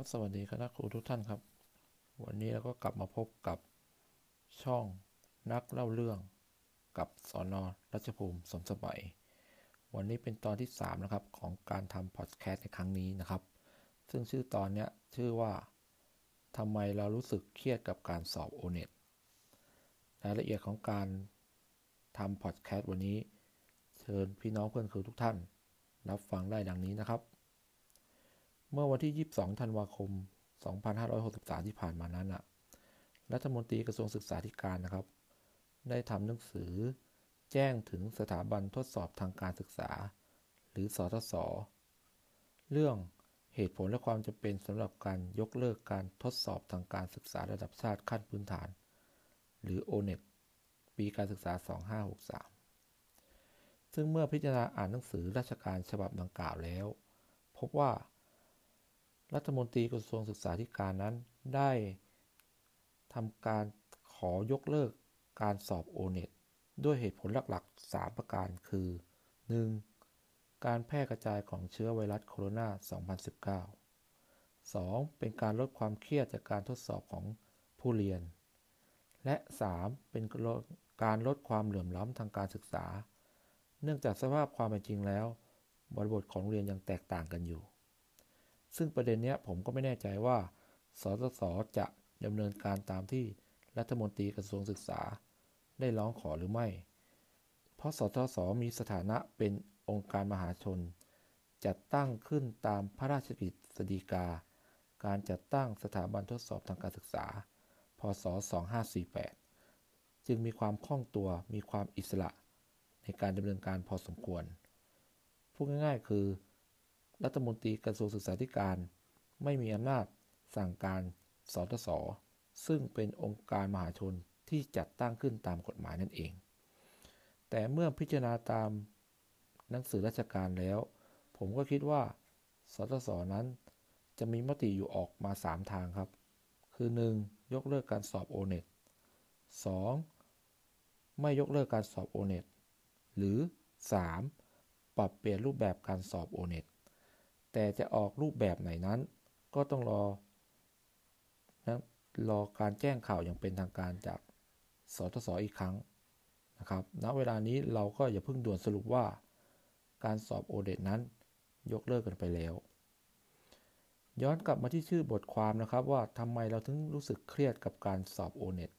ครับ สวัสดีคณะครูทุกท่านครับ วันนี้เราก็กลับมาพบกับช่องนักเล่าเรื่องกับสอนอรัชภูมิสมสมัย วันนี้เป็นตอนที่ 3 นะครับ ของการทำพอดแคสต์ในครั้งนี้นะครับ ซึ่งชื่อตอนนี้ชื่อว่าทำไมเรารู้สึกเครียดกับการสอบโอเน็ตรายละเอียดของการทำพอดแคสต์วันนี้ เชิญพี่น้องเพื่อนครูทุกท่าน รับฟังได้ดังนี้นะครับ เมื่อวันที่ 22 ธันวาคม 2563 ที่ผ่านมานั้นอะรัฐมนตรีกระทรวงศึกษาธิการนะครับ ได้ทำหนังสือ แจ้งถึงสถาบันทดสอบทางการศึกษา หรือสทศเรื่องเหตุผลและความจำเป็นสำหรับการยกเลิกการทดสอบทางการศึกษาระดับชาติขั้นพื้นฐาน หรือ O-NET ปีการศึกษา 2563 ซึ่งเมื่อพิจารณาอ่านหนังสือราชการฉบับดังกล่าวแล้ว พบว่า รัฐมนตรีกระทรวงศึกษาธิการนั้นได้ทำการขอยกเลิกการสอบโอเน็ตด้วยเหตุผลหลักๆ 3 ประการคือ 1. การแพร่กระจายของเชื้อไวรัสโคโรนา 2019 2. เป็นการลดความเครียดจากการทดสอบของผู้เรียน และ 3. เป็นการลดความเหลื่อมล้ำทางการศึกษา เนื่องจากสภาพความเป็นจริงแล้ว บริบทของเรียนยังแตกต่างกันอยู่ ซึ่งประเด็นนี้ผมก็ไม่แน่ใจว่า สสส จะดำเนินการตามที่รัฐมนตรีกระทรวงศึกษา ได้ร้องขอหรือไม่ เพราะสสสมีสถานะเป็นองค์การมหาชน จัดตั้งขึ้นตามพระราชกิจสฎีกา การจัดตั้งสถาบันทดสอบทางการศึกษา พศ 2548 จึงมีความคล่องตัวมีความอิสระในการดำเนินการพอสมควร พูดง่ายๆ คือ รัฐมนตรีกระทรวงศึกษาธิการ ไม่มีอำนาจสั่งการสทศซึ่งเป็นองค์การมหาชนที่จัดตั้งขึ้นตามกฎหมายนั่นเอง แต่เมื่อพิจารณาตามหนังสือราชการแล้ว ผมก็คิดว่า สทศนั้นจะมีมติอยู่ออกมา 3 ทางครับ คือ 1. ยกเลิกการสอบโอเน็ต 2. ไม่ยกเลิกการสอบโอเน็ต หรือ 3. ปรับเปลี่ยนรูปแบบการสอบโอเน็ต แต่จะออกรูปแบบไหนนั้น ก็ต้องรอนะรอการแจ้งข่าวอย่างเป็นทางการจากสทศอีกครั้งนะครับณเวลานี้เราก็อย่าเพิ่งด่วนสรุปว่า การสอบโอเดตนั้นยกเลิกกันไปแล้ว ย้อนกลับมาที่ชื่อบทความนะครับว่าทำไมเราถึงรู้สึกเครียดกับการสอบโอเน็ต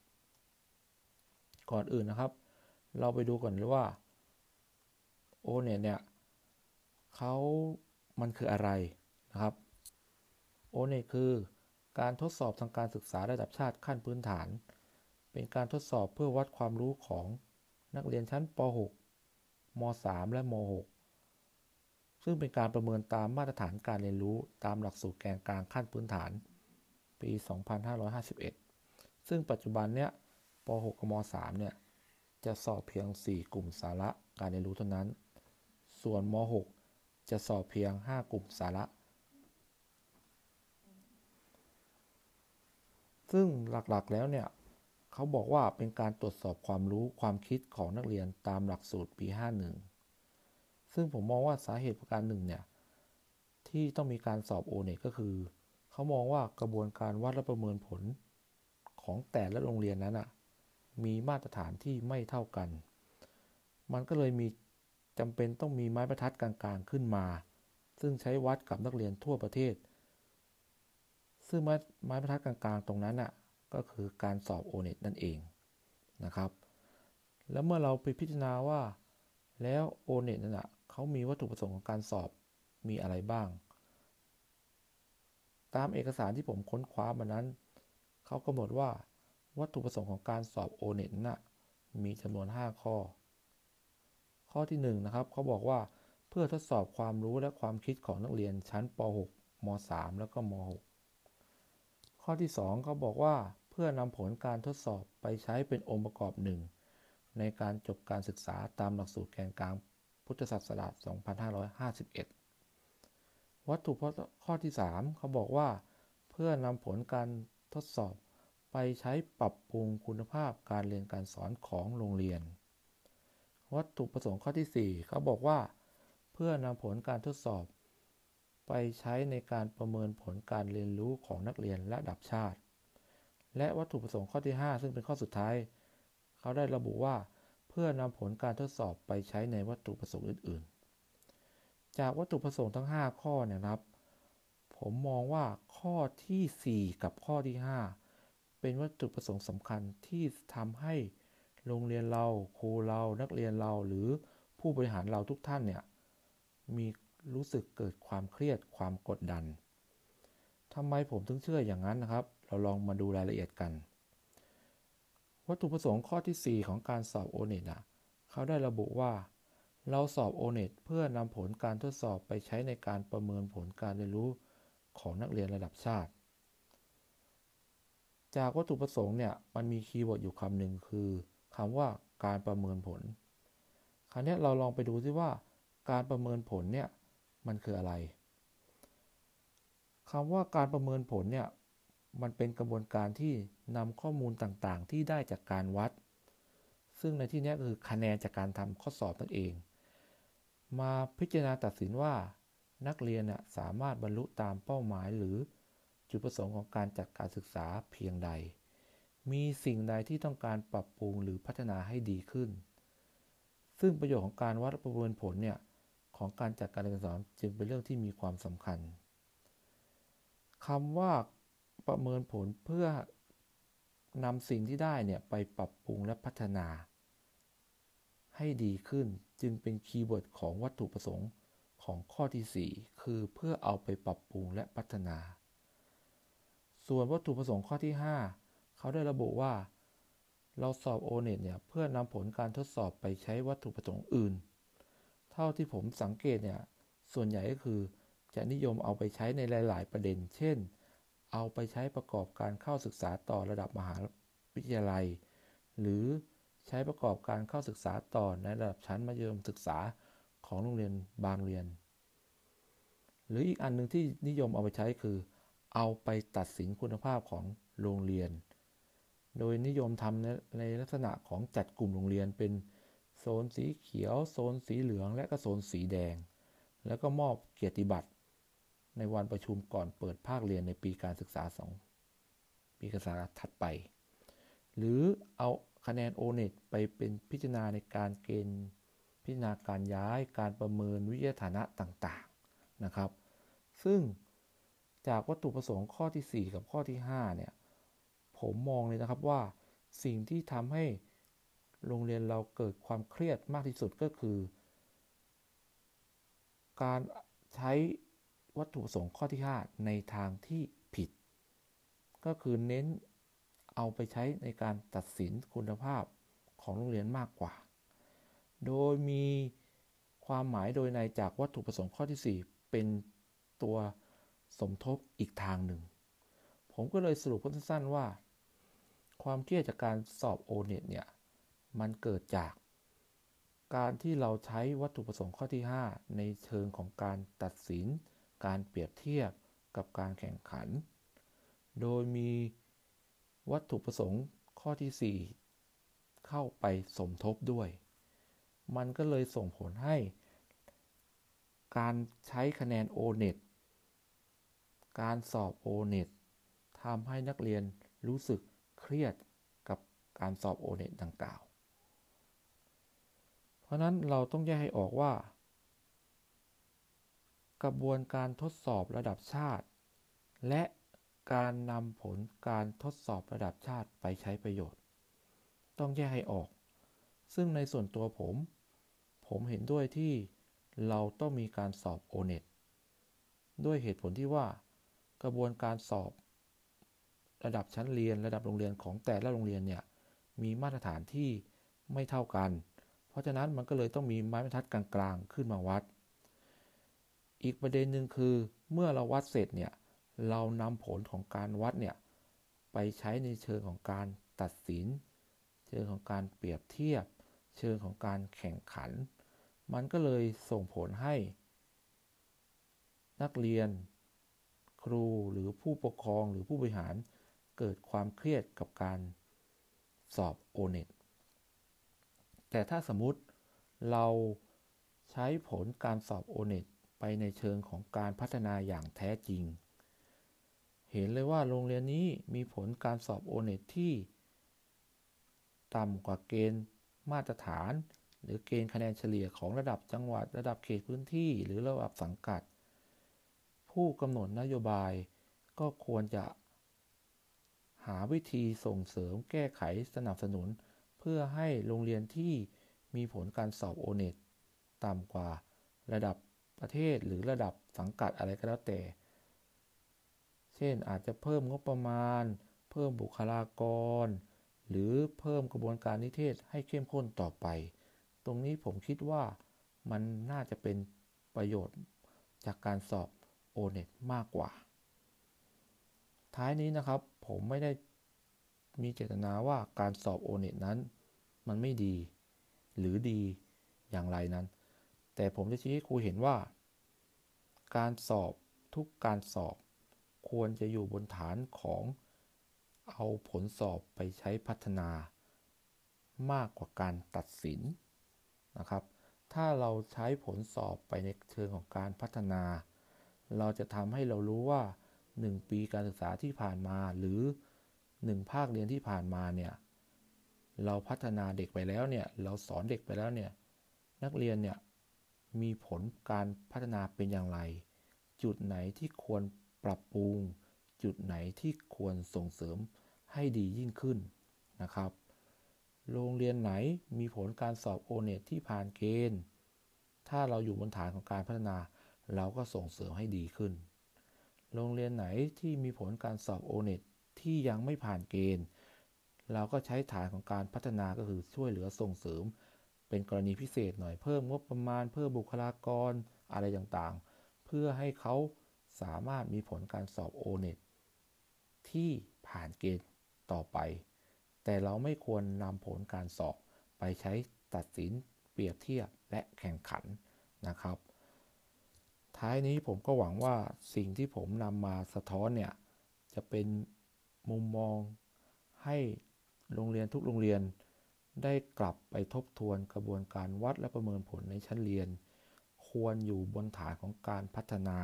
ก่อนอื่นนะครับ เราไปดูก่อนเลยว่าโอเน็ตเนี่ยเขา มันคืออะไรนะครับ โอเนคือการทดสอบทางการศึกษาระดับชาติขั้นพื้นฐาน เป็นการทดสอบเพื่อวัดความรู้ของนักเรียนชั้นป .6 ม .3 และม .6 ซึ่งเป็นการประเมินตามมาตรฐานการเรียนรู้ตามหลักสูตรแกนกลางขั้นพื้นฐาน ปี 2551 ซึ่งปัจจุบันเนี้ยป .6 กับม .3 เนี่ยจะสอบเพียง 4 กลุ่มสาระการเรียนรู้เท่านั้น ส่วนม .6 จะสอบเพียง 5 กลุ่มสาระ ซึ่งหลักๆแล้วเนี่ยเขาบอกว่าเป็นการตรวจสอบความรู้ความคิดของนักเรียนตามหลักสูตรปี 51 ซึ่งผมมองว่าสาเหตุประการหนึ่งเนี่ยที่ต้องมีการสอบโอเน็ก็คือ เขามองว่ากระบวนการวัดและประเมินผลของแต่ละโรงเรียนนั้นอะมีมาตรฐานที่ไม่เท่ากัน มันก็เลยมี จำเป็นต้องมีไม้บรรทัดกลางๆขึ้นมา ซึ่งใช้วัดกับนักเรียนทั่วประเทศ ซึ่งไม้ไม้บรรทัดกลางๆ ตรงนั้นอะก็คือการสอบโอเน็ตนั่นเองนะครับ แล้วเมื่อเราไปพิจารณาว่า แล้วโอเน็ตนั่นอะเขามีวัตถุประสงค์ของการสอบมีอะไรบ้าง ตามเอกสารที่ผมค้นคว้ามานั้น เขากำหนดว่าวัตถุประสงค์ของการสอบโอเน็ตน่ะมีจำนวน 5 ข้อ ข้อที่1นนะครับเขาบอกว่าเพื่อทดสอบความรู้และความคิดของนักเรียนชั้นป .6 ม .3 แล้วก็ม .6 ข้อที่ 2เขาบอกว่าเพื่อนำผลการทดสอบไปใช้เป็นองค์ประกอบหนึ่งในการจบการศึกษาตามหลักสูตรแกนกลางพุทธศักราช2551 วัตถุข้อที่ 3 เขาบอกว่า เพื่อนำผลการทดสอบไปใช้ปรับปรุงคุณภาพการเรียนการสอนของโรงเรียน วัตถุประสงค์ข้อที่ 4 เขาบอกว่า เพื่อนำผลการทดสอบ ไปใช้ในการประเมินผลการเรียนรู้ของนักเรียนระดับชาติ และวัตถุประสงค์ข้อที่ 5 ซึ่งเป็นข้อสุดท้าย เขาได้ระบุว่า เพื่อนำผลการทดสอบไปใช้ในวัตถุประสงค์อื่น ๆ จากวัตถุประสงค์ทั้ง 5 ข้อเนี่ยครับ ผมมองว่าข้อที่ 4 กับข้อที่ 5 เป็นวัตถุประสงค์สำคัญที่ทำให้ โรงเรียนเราครูเรานักเรียนเราหรือผู้บริหารเราทุกท่านเนี่ยมีรู้สึกเกิดความเครียดความกดดันทำไมผมถึงเชื่ออย่างนั้นนะครับ เราลองมาดูรายละเอียดกัน วัตถุประสงค์ข้อที่ 4 ของการสอบโอเน็ตอะเขาได้ระบุว่า เราสอบโอเน็ตเพื่อนำผลการทดสอบไปใช้ในการประเมินผลการเรียนรู้ของนักเรียนระดับชาติ จากวัตถุประสงค์เนี่ยมันมี keyword อยู่คำหนึ่งคือ คำว่าการประเมินผล คราวนี้เราลองไปดูซิว่า การประเมินผลเนี่ยมันคืออะไรคำว่าการประเมินผลเนี่ยมันเป็นกระบวนการที่นำข้อมูลต่างๆ ที่ได้จากการวัด ซึ่งในที่นี้คือคะแนนจากการทำข้อสอบนั่นเอง มาพิจารณาตัดสินว่านักเรียนสามารถบรรลุตามเป้าหมายหรือจุดประสงค์ของการจัดการศึกษาเพียงใด มีสิ่งใดที่ต้องการปรับปรุงหรือพัฒนาให้ดีขึ้น ซึ่งประโยชน์ของการวัดประเมินผลเนี่ยของการจัดการเรียนการสอนจึงเป็นเรื่องที่มีความสำคัญคำว่าประเมินผลเพื่อนำสิ่งที่ได้เนี่ยไปปรับปรุงและพัฒนา ให้ดีขึ้นจึงเป็น keyword ของวัตถุประสงค์ของข้อที่ 4 คือเพื่อเอาไปปรับปรุงและพัฒนา ส่วนวัตถุประสงค์ข้อที่ 5 เขาได้ระบุว่า เราสอบโอเน็ตเนี่ยเพื่อนำผลการทดสอบไปใช้วัตถุประสงค์อื่น เท่าที่ผมสังเกตเนี่ย ส่วนใหญ่ก็คือจะนิยมเอาไปใช้ในหลาย ๆ ประเด็น เช่น เอาไปใช้ประกอบการเข้าศึกษาต่อระดับมหาวิทยาลัย หรือใช้ประกอบการเข้าศึกษาต่อในระดับชั้นมัธยมศึกษาของโรงเรียนบางเรียน หรืออีกอันหนึ่งที่นิยมเอาไปใช้คือ เอาไปตัดสินคุณภาพของโรงเรียน โดยนิยมทำในในลักษณะของจัดกลุ่มโรงเรียนเป็นโซนสีเขียว โซนสีเหลือง และก็โซนสีแดง แล้วก็มอบเกียรติบัตร ในวันประชุมก่อนเปิดภาคเรียนในปีการศึกษา 2 ปีการศึกษาถัดไป หรือเอาคะแนนโอเน็ตไปเป็นพิจารณาในการเกณฑ์พิจารณาการย้ายการประเมินวิทยาฐานะต่างๆนะครับ ซึ่งจากวัตถุประสงค์ข้อที่ 4 กับข้อที่5เนี่ย ผมมองเลยนะครับว่าสิ่งที่ทำให้โรงเรียนเราเกิดความเครียดมากที่สุดก็คือ การใช้วัตถุประสงค์ข้อที่ 5 ในทางที่ผิด ก็คือเน้นเอาไปใช้ในการตัดสินคุณภาพของโรงเรียนมากกว่า โดยมีความหมายโดยในจากวัตถุประสงค์ข้อที่ 4 เป็นตัวสมทบอีกทางหนึ่ง ผมก็เลยสรุปสั้นๆว่า ความเครียดจากการสอบโอเน็ตเนี่ย มันเกิดจากการที่เราใช้วัตถุประสงค์ข้อที่ 5 ในเชิงของการตัดสิน การเปรียบเทียบกับการแข่งขัน โดยมีวัตถุประสงค์ข้อที่ 4 เข้าไปสมทบด้วย มันก็เลยส่งผลให้ การใช้คะแนน O-NET การสอบ O-NET ทำให้นักเรียนรู้สึก รียดกับการสอบ O-NET ดังกล่าว เพราะนั้นเราต้องแยกให้ออกว่า กระบวนการทดสอบระดับชาติ และการนำผลการทดสอบระดับชาติไปใช้ประโยชน์ ต้องแยกให้ออก ซึ่งในส่วนตัวผม ผมเห็นด้วยที่เราต้องมีการสอบ O-NET ด้วยเหตุผลที่ว่ากระบวนการสอบ ระดับชั้นเรียนระดับโรงเรียนของแต่ละโรงเรียนเนี่ยมีมาตรฐานที่ไม่เท่ากัน เพราะฉะนั้นมันก็เลยต้องมีไม้บรรทัดกลางๆ ขึ้นมาวัด อีกประเด็นหนึ่งคือเมื่อเราวัดเสร็จเนี่ยเรานำผลของการวัดเนี่ยไปใช้ในเชิงของการตัดสิน เชิงของการเปรียบเทียบ เชิงของการแข่งขัน มันก็เลยส่งผลให้ นักเรียน ครูหรือผู้ปกครองหรือผู้บริหาร เกิดความเครียดกับการสอบโอเน็ตแต่ถ้าสมมุติเราใช้ผลการสอบโอเน็ตไปในเชิงของการพัฒนาอย่างแท้จริง เห็นเลยว่าโรงเรียนนี้มีผลการสอบโอเน็ตที่ ต่ำกว่าเกณฑ์มาตรฐาน หรือเกณฑ์คะแนนเฉลี่ยของระดับจังหวัด ระดับเขตพื้นที่ หรือระดับสังกัด ผู้กำหนดนโยบายก็ควรจะ หาวิธีส่งเสริมแก้ไขสนับสนุน เพื่อให้โรงเรียนที่มีผลการสอบโอเน็ตต่ำกว่าระดับประเทศหรือระดับสังกัดอะไรก็แล้วแต่ เช่นอาจจะเพิ่มงบประมาณ เพิ่มบุคลากร หรือเพิ่มกระบวนการนิเทศให้เข้มข้นต่อไป ตรงนี้ผมคิดว่ามันน่าจะเป็นประโยชน์จากการสอบโอเน็ตมากกว่า ท้ายนี้นะครับผมไม่ได้มีเจตนาว่าการสอบโอเน็ตนั้น มันไม่ดี หรือดีอย่างไรนั้น แต่ผมจะชี้ให้ครูเห็นว่า การสอบทุกการสอบ ควรจะอยู่บนฐานของเอาผลสอบไปใช้พัฒนา มากกว่าการตัดสินนะครับ ถ้าเราใช้ผลสอบไปในเชิงของการพัฒนา เราจะทำให้เรารู้ว่า 1 ปีการศึกษาที่ผ่านมาหรือ 1 ภาคเรียนที่ผ่านมาเนี่ยเราพัฒนาเด็กไปแล้วเนี่ยเราสอนเด็กไปแล้วเนี่ยนักเรียนเนี่ยมีผลการพัฒนาเป็นอย่างไร จุดไหนที่ควรปรับปรุง จุดไหนที่ควรส่งเสริมให้ดียิ่งขึ้นนะครับ โรงเรียนไหนมีผลการสอบโอเน็ตที่ผ่านเกณฑ์ ถ้าเราอยู่บนฐานของการพัฒนา เราก็ส่งเสริมให้ดีขึ้น โรงเรียนไหนที่มีผลการสอบโอเน็ตที่ยังไม่ผ่านเกณฑ์ เราก็ใช้ฐานของการพัฒนาก็คือช่วยเหลือส่งเสริม เป็นกรณีพิเศษหน่อยเพิ่มงบประมาณเพิ่มบุคลากรอะไรต่างๆ เพื่อให้เขาสามารถมีผลการสอบโอเน็ตที่ผ่านเกณฑ์ต่อไป แต่เราไม่ควรนำผลการสอบไปใช้ตัดสินเปรียบเทียบและแข่งขันนะครับ ท้ายนี้ผมก็หวังว่าสิ่งที่ผมนำมาสะท้อนเนี่ย จะเป็นมุมมองให้โรงเรียนทุกโรงเรียน ได้กลับไปทบทวนกระบวนการวัดและประเมินผลในชั้นเรียน ควรอยู่บนฐานของการพัฒนา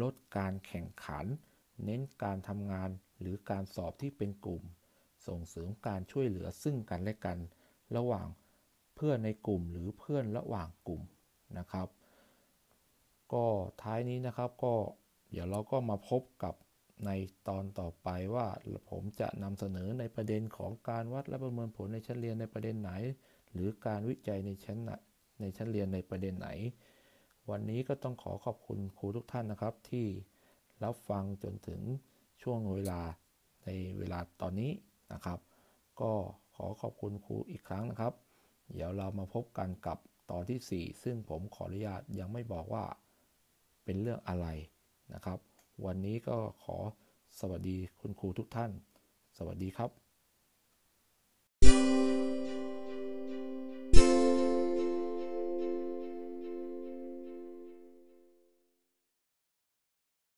ลดการแข่งขัน เน้นการทำงานหรือการสอบที่เป็นกลุ่ม ส่งเสริมการช่วยเหลือซึ่งกันและกัน ระหว่างเพื่อนในกลุ่มหรือเพื่อนระหว่างกลุ่มนะครับ ก็ท้ายนี้นะครับก็เดี๋ยวเราก็มาพบกับในตอนต่อไปว่าผมจะนำเสนอในประเด็นของการวัดและประเมินผลในชั้นเรียนในประเด็นไหน หรือการวิจัยในชั้นในชั้นเรียนในประเด็นไหน วันนี้ก็ต้องขอขอบคุณครูทุกท่านนะครับ ที่รับฟังจนถึงช่วงเวลาในเวลาตอนนี้นะครับ ก็ขอขอบคุณครูอีกครั้งนะครับ เดี๋ยวเรามาพบกันกับตอนที่ 4 ซึ่งผมขออนุญาตยังไม่บอกว่า เป็นเรื่องอะไรนะครับ วันนี้ก็ขอสวัสดีคุณครูทุกท่าน สวัสดีครับ